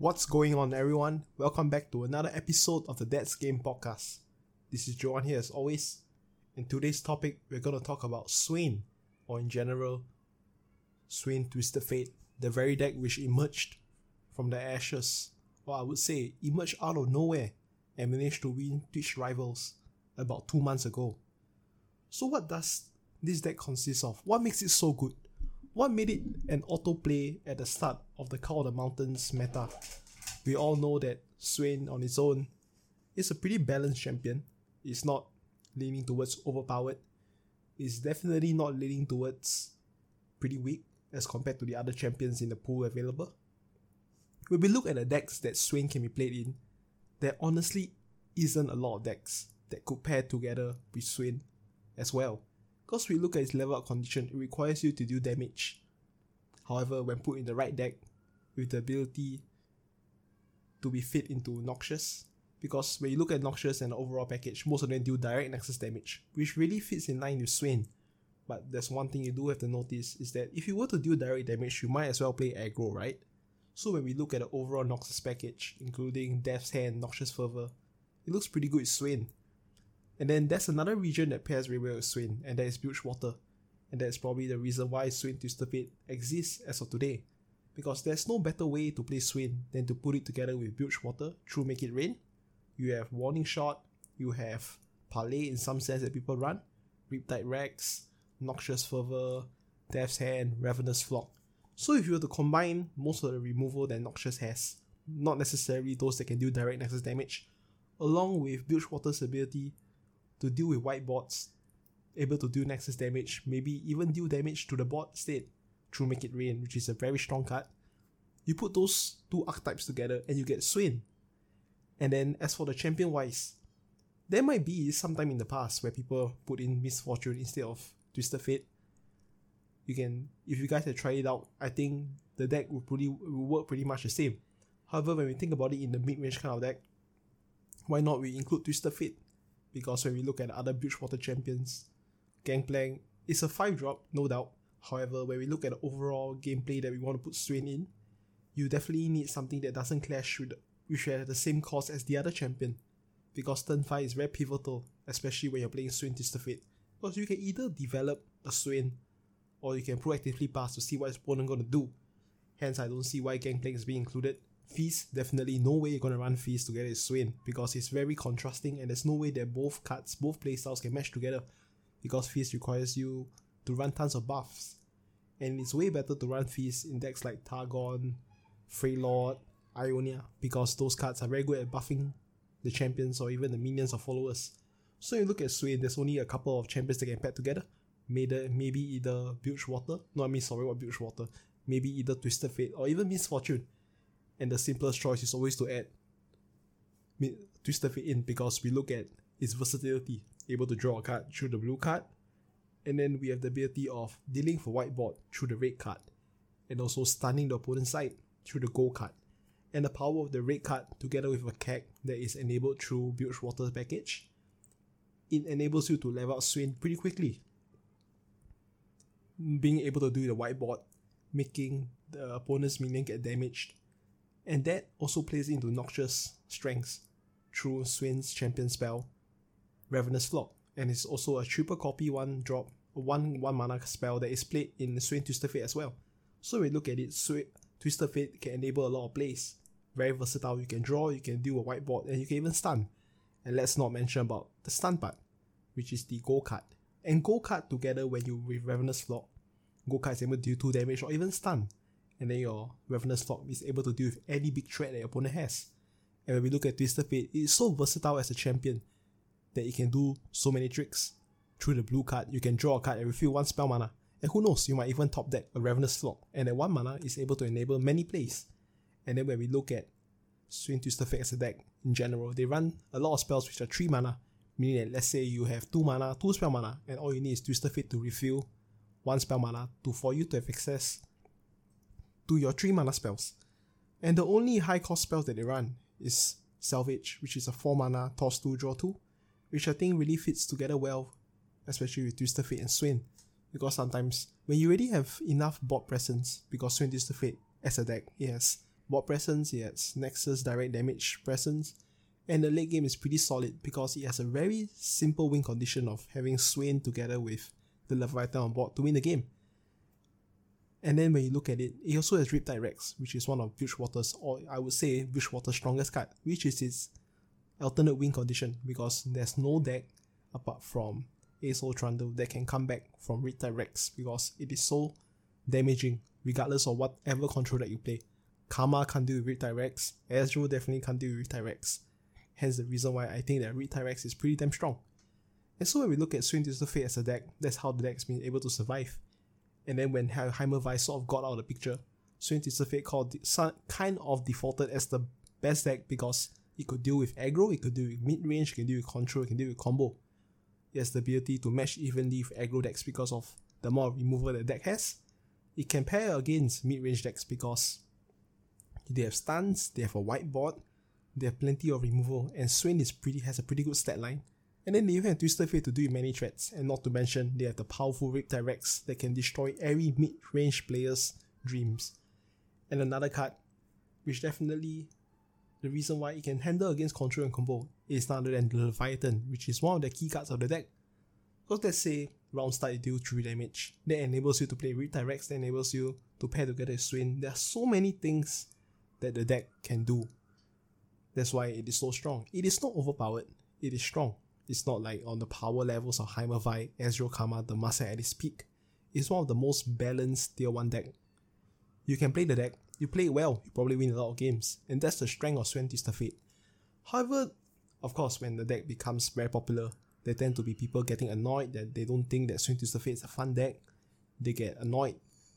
What's going on, everyone? Welcome back to another episode of the That's Game Podcast. This is Joan here as always. In today's topic, we're going to talk about Swain, or in general, Swain Twisted Fate, the very deck which emerged from the ashes, or I would say emerged out of nowhere and managed to win Twitch Rivals about two months ago. So, what does this deck consist of? What makes it so good? What made it an autoplay at the start of the Call of the Mountains meta? We all know that Swain on its own is a pretty balanced champion. It's not leaning towards overpowered. It's definitely not leaning towards pretty weak as compared to the other champions in the pool available. When we look at the decks that Swain can be played in, there honestly isn't a lot of decks that could pair together with Swain as well. Because we look at its level condition, it requires you to do damage. However, when put in the right deck, with the ability to be fit into Noxus, because when you look at Noxus and the overall package, most of them do direct Nexus damage, which really fits in line with Swain. But there's one thing you do have to notice is that if you were to do direct damage, you might as well play aggro, right? So when we look at the overall Noxus package, including Death's Hand, Noxian Fervor, it looks pretty good with Swain. And then there's another region that pairs very well with Swain, and that is Bilgewater. And that's probably the reason why Swain Twisted Fate exists as of today. Because there's no better way to play Swain than to put it together with Bilgewater through Make It Rain. You have Warning Shot, you have Parlay in some sense that people run, Riptide Rex, Noxian Fervor, Death's Hand, Ravenous Flock. So if you were to combine most of the removal that Noxus has, not necessarily those that can do direct nexus damage, along with Bilgewater's ability to deal with white bots, able to deal nexus damage, maybe even deal damage to the bot state through Make It Rain, which is a very strong card. You put those two archetypes together and you get Swain. And then as for the champion wise, there might be some time in the past where people put in Miss Fortune instead of Twisted Fate. You can, if you guys have tried it out, I think the deck will pretty will work pretty much the same. However, when we think about it in the mid-range kind of deck, why not we include Twisted Fate? Because when we look at other Bilgewater champions, Gangplank is a 5 drop, no doubt. However, when we look at the overall gameplay that we want to put Swain in, you definitely need something that doesn't clash with which at the same cost as the other champion. Because turn 5 is very pivotal, especially when you're playing Swain Twisted Fate. Because you can either develop a Swain or you can proactively pass to see what his opponent gonna do. Hence, I don't see why Gangplank is being included. Feast, definitely no way you're gonna run Feast together with Swain because it's very contrasting and there's no way that both cards, both playstyles can match together because Feast requires you to run tons of buffs. And it's way better to run Feast in decks like Targon, Freljord, Ionia because those cards are very good at buffing the champions or even the minions or followers. So you look at Swain, there's only a couple of champions that can pair together. Maybe, maybe either Bilgewater, no I mean sorry what Bilgewater, maybe either Twisted Fate or even Miss Fortune. And the simplest choice is always to add Twisted Fate in because we look at its versatility, able to draw a card through the blue card, and then we have the ability of dealing for white board through the red card, and also stunning the opponent's side through the gold card. And the power of the red card together with a CAC that is enabled through Bilgewater's package, it enables you to level out Swain pretty quickly. Being able to do the white board, making the opponent's minion get damaged, and that also plays into Noxus strengths through Swain's champion spell, Ravenous Flock, and it's also a triple copy one drop, one one mana spell that is played in Swain Twisted Fate as well. So when we look at it, Swain Twisted Fate can enable a lot of plays. Very versatile, you can draw, you can do a whiteboard, and you can even stun. And let's not mention about the stun part, which is the gold card. And gold card together when you with Ravenous Flock, gold card is able to do 2 damage or even stun. And then your Ravenous Flock is able to deal with any big threat that your opponent has. And when we look at Twisted Fate, it's so versatile as a champion that it can do so many tricks. Through the blue card, you can draw a card and refill one spell mana. And who knows, you might even top deck a Ravenous Flock, and that one mana is able to enable many plays. And then when we look at Swain Twisted Fate as a deck in general, they run a lot of spells which are 3 mana, meaning that let's say you have 2 mana, 2 spell mana, and all you need is Twisted Fate to refill 1 spell mana to for you to have access to your 3 mana spells. And the only high cost spells that they run is Salvage, which is a 4 mana, toss 2, draw 2, which I think really fits together well, especially with Twisted Fate and Swain. Because sometimes when you already have enough board presence, because Swain Twisted Fate as a deck, it has board presence, it has Nexus direct damage presence, and the late game is pretty solid because it has a very simple win condition of having Swain together with the Leviathan on board to win the game. And then when you look at it, it also has Riptide Rex, which is one of Bilgewater's, or I would say Bilgewater's strongest card, which is its alternate win condition because there's no deck apart from Ace Trundle that can come back from Riptide Rex because it is so damaging regardless of whatever control that you play. Karma can't do with Riptide Rex, Ezreal definitely can't do with Riptide Rex. Hence the reason why I think that Riptide Rex is pretty damn strong. And so when we look at Swing the Fate as a deck, that's how the deck's been able to survive. And then when Heimervise sort of got out of the picture, the Fate called kind of defaulted as the best deck because it could deal with aggro, it could deal with mid range, it can deal with control, it can deal with combo. It has the ability to match evenly with aggro decks because of the amount of removal the deck has. It can pair against mid range decks because they have stuns, they have a whiteboard, they have plenty of removal, and Swain is pretty has a pretty good stat line. And then they even have Twisted Fate to do many threats, and not to mention they have the powerful Riptide Rex that can destroy every mid-range player's dreams. And another card, which definitely the reason why it can handle against control and combo is none other than the Leviathan, which is one of the key cards of the deck. Because let's say round start you deal 3 damage, that enables you to play Rex, that enables you to pair together a Swain. There are so many things that the deck can do that's why it is so strong. It is not overpowered, it is strong. It's not like on the power levels of Heimervite, Ezreal Karma, the Master at its peak. It's one of the most balanced tier 1 deck. You can play the deck, you play it well, you probably win a lot of games, and that's the strength of Swain Twisted Fate. However, of course, when the deck becomes very popular, there tend to be people getting annoyed that they don't think that Swain Twisted Fate is a fun deck. They get annoyed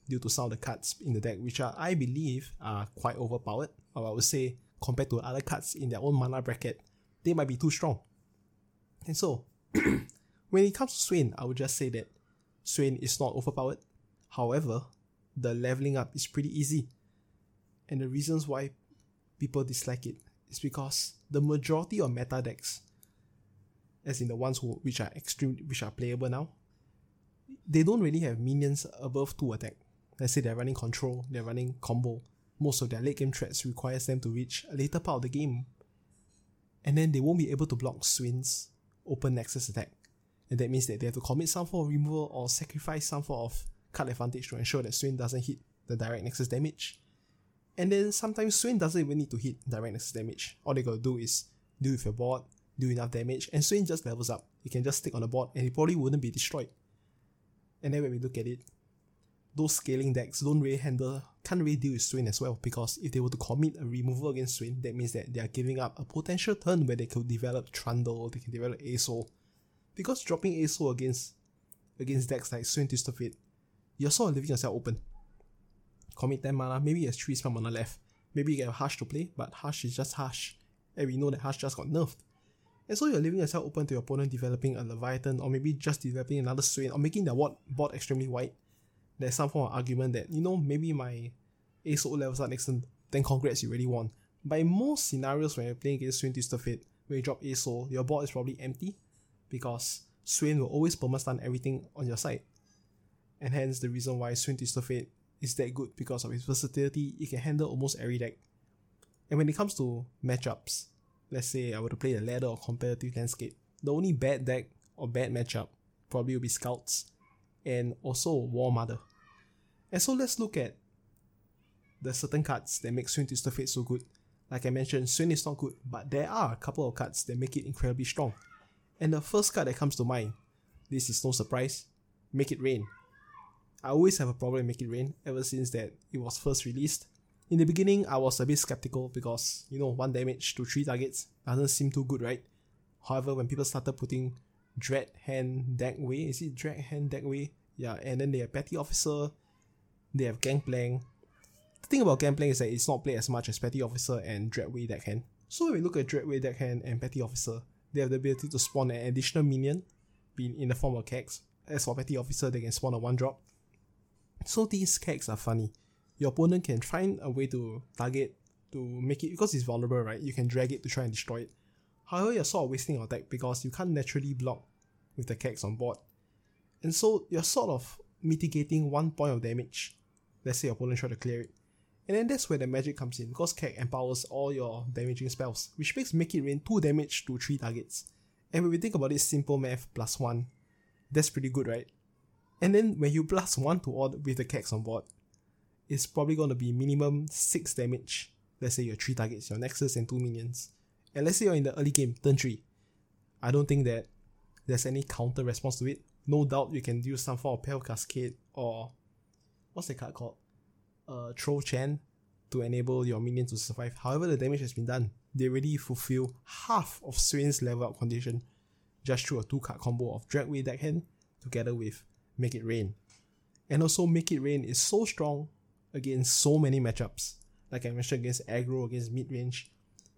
due to some of the cards in the deck, which are, I believe, are quite overpowered. Or I would say compared to other cards in their own mana bracket, they might be too strong. And so, when it comes to Swain, I would just say that Swain is not overpowered. However, the leveling up is pretty easy. And the reasons why people dislike it is because the majority of meta decks, as in the ones who, which are extreme, which are playable now, they don't really have minions above 2 attack. Let's say they're running control, they're running combo, most of their late game threats requires them to reach a later part of the game. And then they won't be able to block Swain's open nexus attack. And that means that they have to commit some form of removal or sacrifice some form of card advantage to ensure that Swain doesn't hit the direct nexus damage. And then sometimes Swain doesn't even need to hit direct nexus damage. All they gotta do is deal with your board, do enough damage, and Swain just levels up. He can just stick on the board and he probably wouldn't be destroyed. And then when we look at it, those scaling decks don't really handle, can't really deal with Swain as well because if they were to commit a removal against Swain, that means that they are giving up a potential turn where they could develop Trundle, they can develop Aso. Because dropping Aso against against decks like Swain Twisted Fate, you're sort of leaving yourself open. Commit 10 mana, maybe you have 3 spell mana left. Maybe you get a Hush to play, but Hush is just Hush. And we know that Hush just got nerfed. And so you're leaving yourself open to your opponent developing a Leviathan or maybe just developing another Swain or making their board extremely wide there's some form of argument that, you know, maybe my ASO levels are next then congrats, you really won. But in most scenarios when you're playing against Swain Twisted Fate, when you drop ASO, your board is probably empty because Swain will always perma-stun everything on your side. And hence the reason why Swain Twisted Fate is that good because of its versatility, it can handle almost every deck. And when it comes to matchups, let's say I were to play a ladder or competitive landscape, the only bad deck or bad matchup probably will be Scouts and also War Mother. And so let's look at the certain cards that make Swain Twisted Fate so good. Like I mentioned, Swain is not good, but there are a couple of cards that make it incredibly strong. And the first card that comes to mind, this is no surprise, Make It Rain. I always have a problem with Make It Rain ever since that it was first released. In the beginning, I was a bit skeptical because, you know, one damage to three targets doesn't seem too good, right? However, when people started putting Dread Hand Deck Way. Is it Dread Hand Deck Way? Yeah, and then they have Petty Officer, they have Gangplank. The thing about Gangplank is that it's not played as much as Petty Officer and Dreadway Deckhand. So when we look at Dreadway Deckhand and Petty Officer, they have the ability to spawn an additional minion, being in the form of Kegs. As for Petty Officer, they can spawn a one drop. So these Kegs are funny. Your opponent can find a way to target to make it because it's vulnerable, right? You can drag it to try and destroy it. However, you're sort of wasting your deck because you can't naturally block with the Kegs on board. And so you're sort of mitigating one point of damage. Let's say your opponent try to clear it. And then that's where the magic comes in, because Keg empowers all your damaging spells, which makes Make It Rain 2 damage to 3 targets. And when we think about it, simple math plus 1, that's pretty good, right? And then when you plus 1 to all with the Kegs on board, it's probably going to be minimum 6 damage. Let's say your 3 targets, your Nexus and 2 minions. And let's say you're in the early game, turn 3. I don't think that there's any counter response to it. No doubt you can use some form of Pale Cascade or what's the card called? Uh, Troll Chant to enable your minion to survive. However, the damage has been done. They already fulfill half of Swain's level up condition just through a two card combo of Dreadway Deckhand together with Make It Rain. And also, Make It Rain is so strong against so many matchups. Like I mentioned, against aggro, against mid range.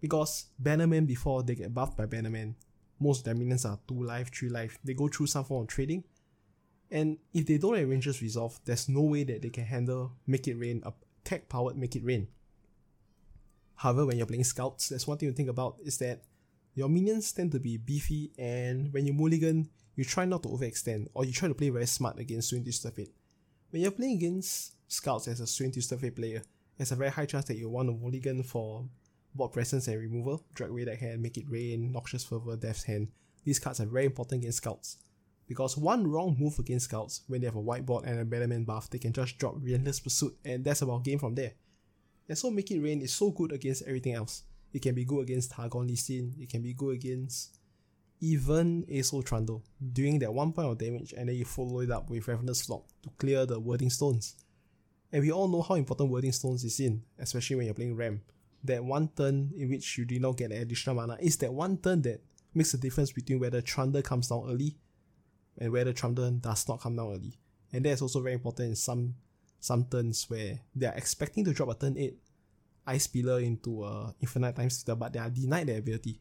Because Bannerman, before they get buffed by Bannerman, most of their minions are 2 life, 3 life. They go through some form of trading. And if they don't have Rangers Resolve, there's no way that they can handle Make It Rain, a tech powered Make It Rain. However, when you're playing Scouts, there's one thing to think about is that your minions tend to be beefy, and when you mulligan, you try not to overextend, or you try to play very smart against Swain Twisted Fate. When you're playing against Scouts as a Swain Twisted Fate player, there's a very high chance that you want to mulligan for board presence and removal, Dreadway Deckhand, make it rain, noxious fervor, death's hand. These cards are very important against scouts. Because one wrong move against scouts, when they have a whiteboard and a Bannerman buff, they can just drop Relentless Pursuit, and that's about game from there. And so Make It Rain is so good against everything else. It can be good against Targon Lee Sin, it can be good against even Aso Trundle, doing that one point of damage and then you follow it up with Ravenous Flock to clear the Wording Stones. And we all know how important Wording Stones is in, especially when you're playing Ram that one turn in which you did not get an additional mana is that one turn that makes the difference between whether Trundle comes down early and whether Trundle does not come down early. And that is also very important in some some turns where they are expecting to drop a turn 8 Ice Pillar into a Infinite Time Splitter, but they are denied the ability.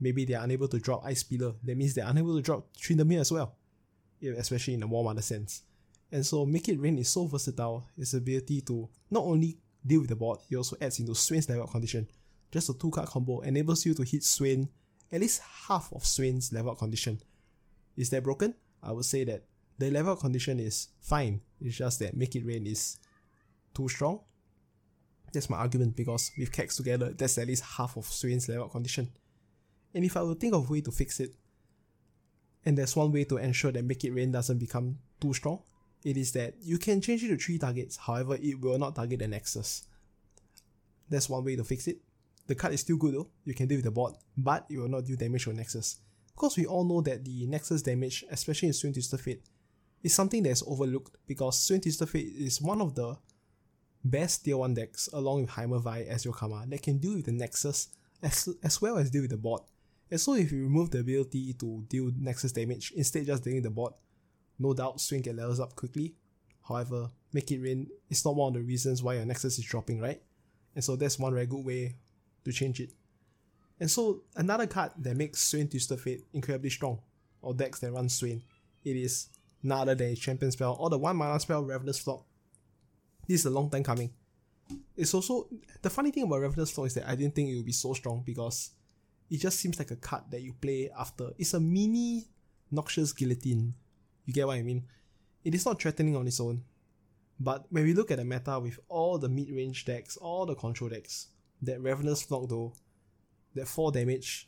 Maybe they are unable to drop Ice Pillar, that means they are unable to drop Tryndamere as well, especially in the War Mother sense. And so Make It Rain is so versatile, its ability to not only deal with the board, he also adds into Swain's level up condition. Just a two card combo enables you to hit Swain at least half of Swain's level up condition. Is that broken? I would say that the level up condition is fine. It's just that Make It Rain is too strong. That's my argument because with Kegs together, that's at least half of Swain's level up condition. And if I to think of a way to fix it, and there's one way to ensure that Make It Rain doesn't become too strong, it is that you can change it to 3 targets, however, it will not target the Nexus. That's one way to fix it. The card is still good though, you can deal with the board, but it will not do damage to Nexus. Of course, we all know that the Nexus damage, especially in Swain Twisted Fate, is something that is overlooked because Swain Twisted Fate is one of the best tier 1 decks along with Heimer Vi Ezreal Karma that can deal with the Nexus as, as well as deal with the board. And so if you remove the ability to deal Nexus damage, instead just dealing the board, no doubt Swain can levels up quickly. However, make it rain is not one of the reasons why your Nexus is dropping, right? And so that's one very good way to change it. And so another card that makes Swain Twisted Fate incredibly strong, or decks that run Swain, it is none other than champion spell or the one mana spell Ravenous Flock. This is a long time coming. It's also the funny thing about Ravenous Flock is that I didn't think it would be so strong because it just seems like a card that you play after. It's a mini Noxian Guillotine you get what I mean? It is not threatening on its own. But when we look at the meta with all the mid-range decks, all the control decks, that Ravenous Flock though, that 4 damage,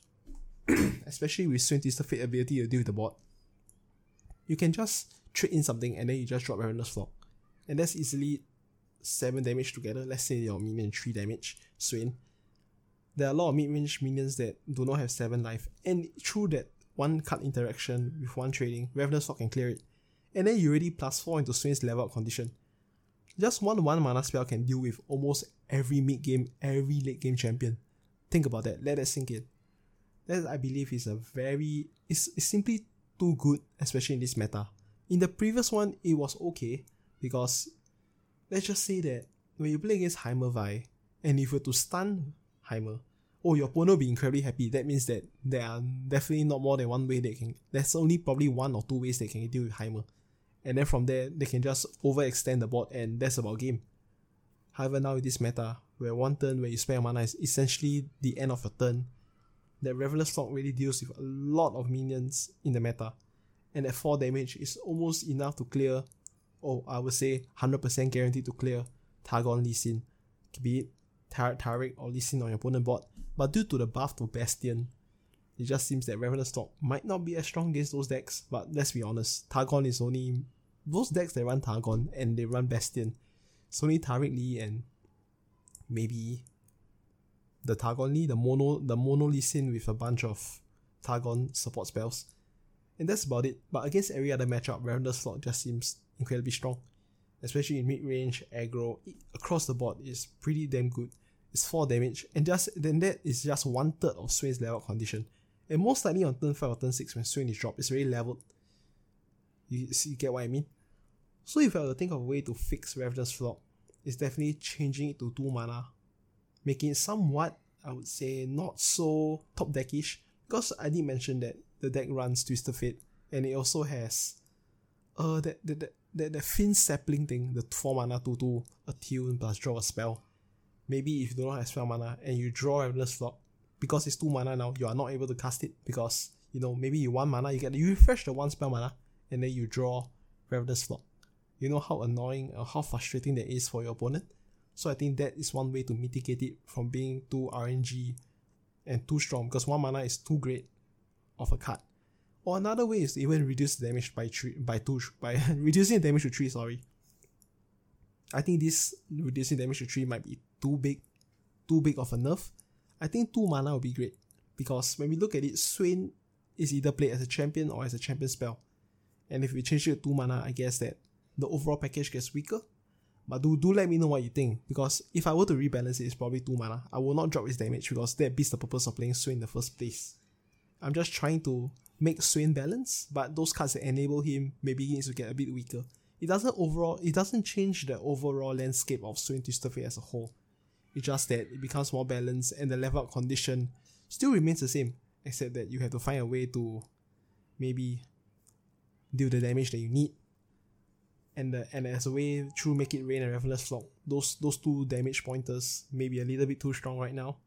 especially with Swain Twisted Fate ability to deal with the board, you can just trade in something and then you just drop Ravenous Flock. And that's easily 7 damage together. Let's say your minion 3 damage, Swain. There are a lot of mid-range minions that do not have 7 life. And through that one card interaction with one trading, Ravenous Flock can clear it. And then you already plus 4 into Swain's level up condition. Just one 1 mana spell can deal with almost every mid game, every late game champion. Think about that, let that sink in. That I believe is a very, it's, it's simply too good, especially in this meta. In the previous one, it was okay because let's just say that when you play against Heimer Vi, and if you were to stun Heimer, oh your opponent will be incredibly happy. That means that there are definitely not more than one way they can there's only probably one or two ways they can deal with Heimer. And then from there they can just overextend the board and that's about game. However, now with this meta, where one turn where you spend mana is essentially the end of a turn, that Ravenous Flock really deals with a lot of minions in the meta. And at 4 damage is almost enough to clear, oh, I would say 100% guaranteed to clear Targon Lee Sin be it Tar- or Lee Sin on your opponent board. But due to the buff to Bastion, it just seems that Ravenous Flock might not be as strong against those decks. But let's be honest, Targon is only those decks that run Targon and they run Bastion. It's only Taric Lee and maybe the Targon Lee, the mono the mono Lee Sin with a bunch of Targon support spells. And that's about it. But against every other matchup, Ravenous Flock just seems incredibly strong. Especially in mid range, aggro, across the board is pretty damn good. It's 4 damage, and just then that is just one third of Swain's level condition. And most likely on turn 5 or turn 6 when Swain is dropped, it's already leveled. You, you get what I mean? So if I were to think of a way to fix Ravenous Flock, it's definitely changing it to 2 mana. Making it somewhat, I would say, not so top deckish. Because I did mention that the deck runs Twisted Fate, and it also has uh that that that, that Fin Sapling thing, the 4 mana 2 2, attune plus draw a spell. Maybe if you don't have spell mana and you draw Ravenous Flock, because it's 2 mana now, you are not able to cast it because you know maybe you 1 mana, you get you refresh the 1 spell mana and then you draw Ravenous Flock. You know how annoying or how frustrating that is for your opponent? So I think that is one way to mitigate it from being too RNG and too strong because 1 mana is too great of a card. Or another way is to even reduce damage by three by two by reducing damage to three, sorry. I think this reducing damage to three might be too big too big of a nerf. I think two mana would be great. Because when we look at it, Swain is either played as a champion or as a champion spell. And if we change it to 2 mana, I guess that the overall package gets weaker. But do, do let me know what you think, because if I were to rebalance it, it's probably 2 mana. I will not drop its damage because that beats the purpose of playing Swain in the first place. I'm just trying to make Swain balance, but those cards that enable him maybe he needs to get a bit weaker. It doesn't overall it doesn't change the overall landscape of Swain Twisted Fate as a whole. It's just that it becomes more balanced and the level condition still remains the same, except that you have to find a way to maybe deal the damage that you need. And the, and as a way to make it rain and Ravenous Flock, those those two damage pointers may be a little bit too strong right now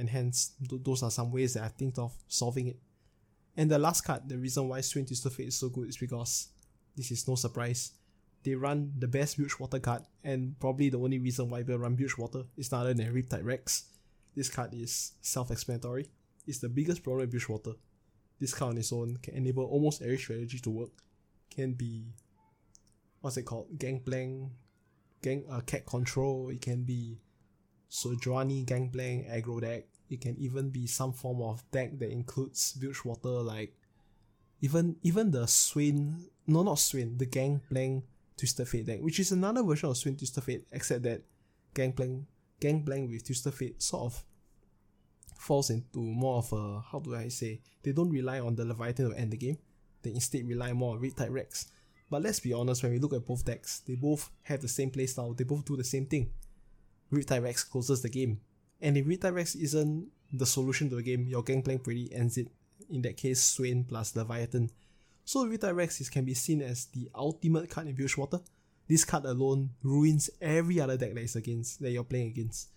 and hence th- those are some ways that I think of solving it. And the last card, the reason why Swain Twisted Fate is so good is because this is no surprise. They run the best Bilgewater card, and probably the only reason why they run Bilgewater is none other than Riptide Rex. This card is self-explanatory. It's the biggest problem with Bilgewater. This card on its own can enable almost every strategy to work. Can be what's it called? Gangplank, gang uh, cat control. It can be Sejuani Gangplank aggro deck. It can even be some form of deck that includes Bilgewater, like even even the Swain, no not Swain, the Gangplank Twisted Fate deck, which is another version of Swain Twisted Fate, except that Gangplank Gangplank with Twisted Fate sort of falls into more of a how do I say they don't rely on the Leviathan to end the game. They instead rely more on Riptide Rex. But let's be honest, when we look at both decks, they both have the same playstyle, they both do the same thing. Riptide Rex closes the game. And if Riptide Rex isn't the solution to the game, your Gangplank pretty ends it. In that case, Swain plus Leviathan. So Riptide Rex can be seen as the ultimate card in Bilgewater. This card alone ruins every other deck that is against that you're playing against.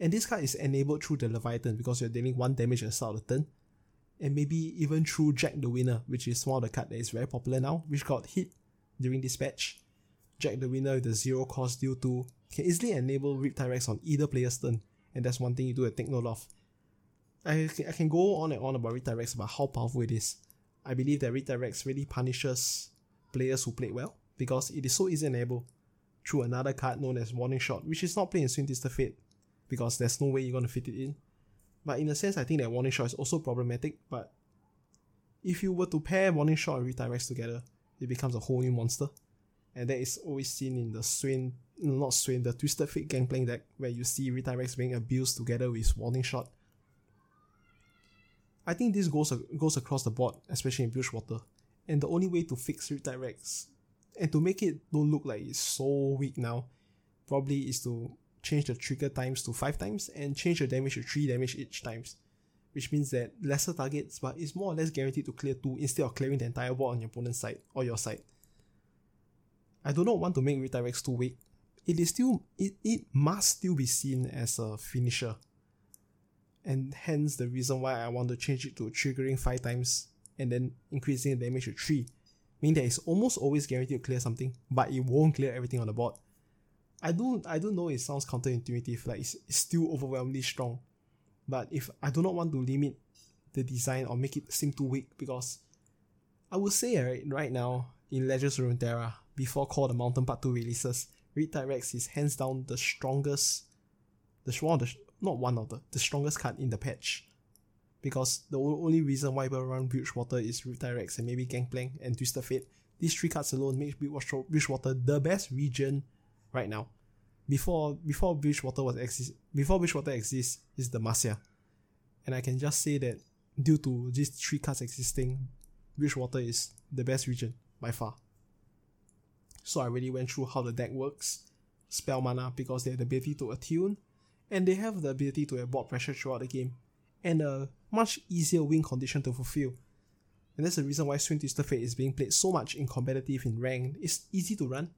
And this card is enabled through the Leviathan because you're dealing one damage at the start of the turn. And maybe even through Jack the Winner, which is one of the cards that is very popular now, which got hit during this patch. Jack the Winner with the zero cost deal 2 can easily enable Rex on either player's turn, and that's one thing you do to take note of. I, I can go on and on about Riptide Rex about how powerful it is. I believe that Rex really punishes players who played well because it is so easy to enable through another card known as Warning Shot, which is not playing in Swain Twisted Fate because there's no way you're going to fit it in. But in a sense, I think that Warning Shot is also problematic, but if you were to pair Warning Shot and Rex together, it becomes a whole new monster. And that is always seen in the Swain, not Swain, the Twisted Fate Gangplank deck, where you see Rex being abused together with Warning Shot. I think this goes goes across the board, especially in Bilgewater. And the only way to fix Rex and to make it don't look like it's so weak now, probably is to change the trigger times to 5 times and change the damage to 3 damage each times. Which means that lesser targets, but it's more or less guaranteed to clear 2 instead of clearing the entire board on your opponent's side or your side. I do not want to make Rex too weak. It is still it, it must still be seen as a finisher. And hence the reason why I want to change it to triggering 5 times and then increasing the damage to 3 meaning that it's almost always guaranteed to clear something, but it won't clear everything on the board. I don't I don't know it sounds counterintuitive, like it's, it's still overwhelmingly strong. But if I do not want to limit the design or make it seem too weak, because I would say right, right now in Legends of Runeterra, before Call the Mountain Part 2 releases, Riptide Rex is hands down the strongest, the one the, not one of the, the strongest card in the patch. Because the only reason why people run Bilgewater is Rex and maybe Gangplank and Twisted Fate. These three cards alone make Bilgewater the best region right now. Before before Bilgewater was exist before Bilgewater exists is Demacia. And I can just say that due to these three cards existing, Bilgewater is the best region by far. So I really went through how the deck works, spell mana because they have the ability to attune, and they have the ability to board pressure throughout the game, and a much easier win condition to fulfill. And that's the reason why Swain Twisted Fate is being played so much in competitive in rank. It's easy to run.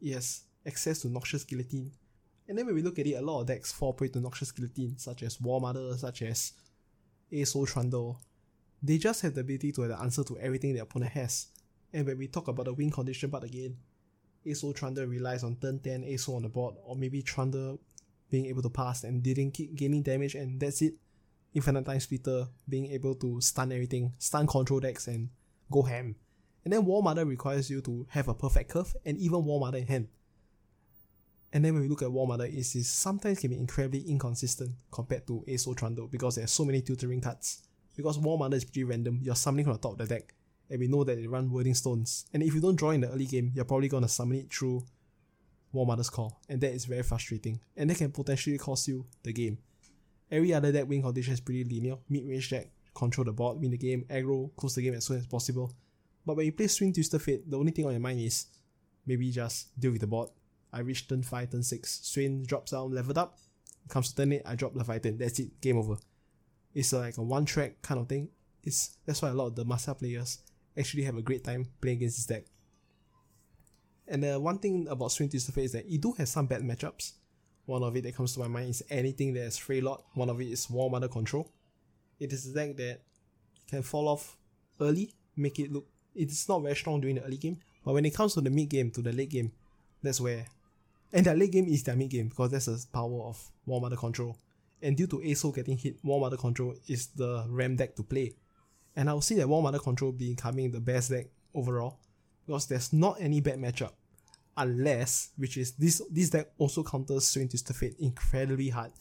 Yes, access to Noxian Guillotine. And then when we look at it, a lot of decks fall prey to Noxian Guillotine, such as War Mother, such as Asoul Trundle. They just have the ability to have the answer to everything their opponent has. And when we talk about the win condition but again, Asoul Trundle relies on turn 10 Asoul on the board, or maybe Trundle being able to pass and didn't keep gaining damage, and that's it. Infinite Time Splitter being able to stun everything, stun control decks, and go ham. And then War Mother requires you to have a perfect curve and even War Mother in hand. And then when we look at War Mother, it is sometimes can be incredibly inconsistent compared to Asoul Trundle because there are so many tutoring cards. Because War Mother is pretty random, you're summoning from the top of the deck, and we know that they run Wording Stones. And if you don't draw in the early game, you're probably gonna summon it through War Mother's Call, and that is very frustrating, and that can potentially cost you the game. Every other deck win condition is pretty linear. Mid range deck, control the board, win the game, aggro, close the game as soon as possible. But when you play Swain Twisted Fate, the only thing on your mind is maybe just deal with the board. I reach turn 5, turn 6, Swain drops down, leveled up. Comes to turn 8, I drop 5, That's it, game over. It's like a one track kind of thing. It's That's why a lot of the master players actually have a great time playing against this deck. And the one thing about Swain Twisted Fate is that it do have some bad matchups. One of it that comes to my mind is anything that is Freljord. One of it is War Mother Control. It is a deck that can fall off early, make it look. It's not very strong during the early game, but when it comes to the mid game, to the late game, that's where. And their late game is their mid game because that's the power of War Mother Control. And due to ASO getting hit, War Mother Control is the RAM deck to play. And I'll see that War Mother Control becoming the best deck overall because there's not any bad matchup unless, which is this this deck also counters Swain Twisted Fate incredibly hard,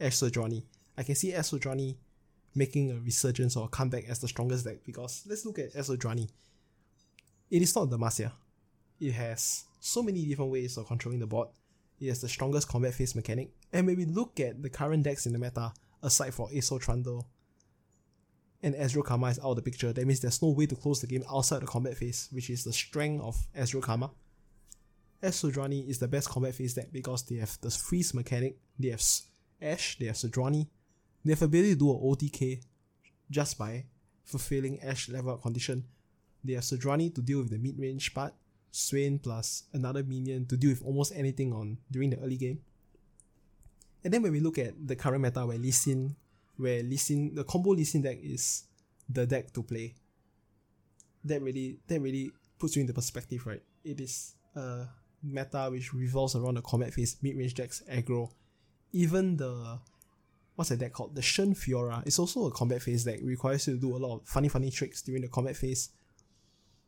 Ashe Sejuani. I can see Ashe Sejuani making a resurgence or comeback as the strongest deck because let's look at Ashe Sejuani. It is not the Demacia. It has so many different ways of controlling the board. It has the strongest combat phase mechanic. And when we look at the current decks in the meta, aside for Asoul Trundle and Ezreal Karma is out of the picture, that means there's no way to close the game outside the combat phase, which is the strength of Ezreal Karma. Ashe Sejuani is the best combat phase deck because they have the freeze mechanic, they have Ashe, they have Sejuani, they have ability to do a OTK just by fulfilling Ashe level condition. They have Sejuani to deal with the mid range part, Swain plus another minion to deal with almost anything on during the early game. And then when we look at the current meta where Lee Sin, where Lee Sin, the combo Lee Sin deck is the deck to play. That really that really puts you into perspective, right? It is a meta which revolves around the combat phase, mid-range decks, aggro. Even the what's that deck called? The Shen Fiora is also a combat phase deck. It requires you to do a lot of funny funny tricks during the combat phase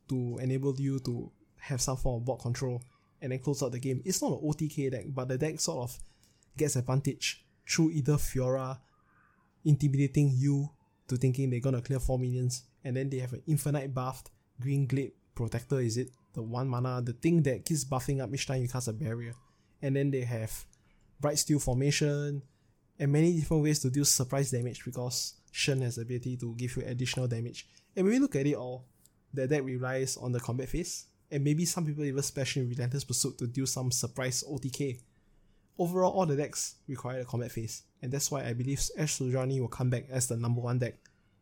to enable you to have some form of board control and then close out the game. It's not an OTK deck, but the deck sort of gets advantage through either Fiora intimidating you to thinking they're gonna clear 4 minions, and then they have an infinite buffed green glade protector, is it? The one mana, the thing that keeps buffing up each time you cast a barrier. And then they have Bright Steel Formation, and many different ways to deal surprise damage because Shen has the ability to give you additional damage. And when we look at it all, the deck relies on the combat phase, and maybe some people even special in Relentless Pursuit to do some surprise OTK. Overall, all the decks require a combat phase, and that's why I believe Ashe Sejuani will come back as the number one deck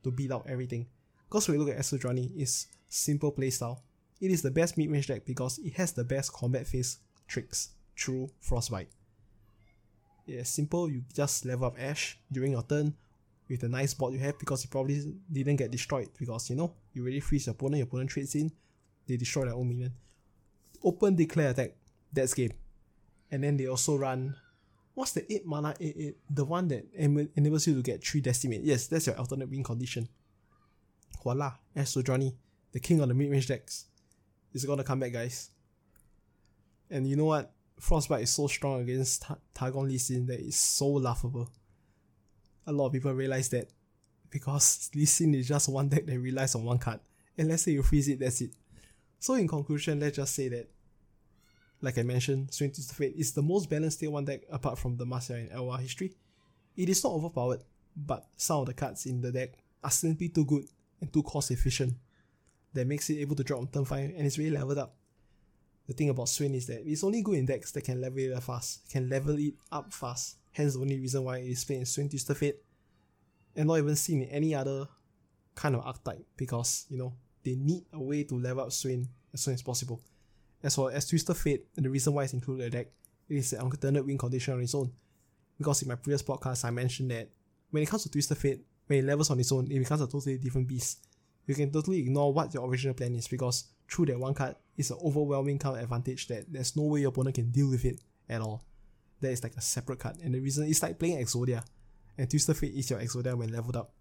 to beat out everything. Because when we look at Ashe Sejuani, it's simple playstyle. It is the best mid-range deck because it has the best combat phase tricks through Frostbite. Yeah, simple, you just level up Ashe during your turn with the nice board you have because you probably didn't get destroyed because you know, you really freeze your opponent, your opponent trades in, they destroy their own minion. Open declare attack. That's game. And then they also run what's the 8 mana 8 8? The one that enables you to get 3 decimate. Yes, that's your alternate win condition. Voila, Ashe Sejuani, the king of the mid range decks, is gonna come back, guys. And you know what? Frostbite is so strong against Ta- Targon Lee Sin that it's so laughable. A lot of people realize that because Lee Sin is just one deck that relies on one card. And let's say you freeze it, that's it. So in conclusion, let's just say that, like I mentioned, Swain Twisted Fate is the most balanced tier 1 deck apart from the Marcia and Elwha history. It is not overpowered, but some of the cards in the deck are simply too good and too cost efficient. That makes it able to drop on turn 5 and it's really leveled up. The thing about Swain is that it's only good in decks that can level it up fast, can level it up fast. Hence the only reason why it is played in Swain Twisted Fate and not even seen in any other kind of archetype because, you know, they need a way to level up Swain as soon as possible. As for as Twisted Fate, and the reason why it's included in the deck, it is an alternate win condition on its own. Because in my previous podcast, I mentioned that when it comes to Twisted Fate, when it levels on its own, it becomes a totally different beast. You can totally ignore what your original plan is because through that one card, it's an overwhelming card advantage that there's no way your opponent can deal with it at all. That is like a separate card. And the reason is like playing Exodia. And Twisted Fate is your Exodia when leveled up.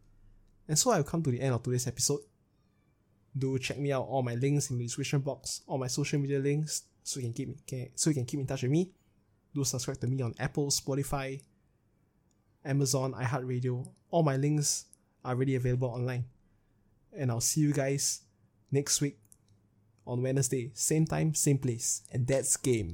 And so I've come to the end of today's episode. Do check me out, all my links in the description box, all my social media links, so you can keep can, so you can keep in touch with me. Do subscribe to me on Apple, Spotify, Amazon, iHeartRadio. All my links are already available online. And I'll see you guys next week on Wednesday, same time, same place, and that's game.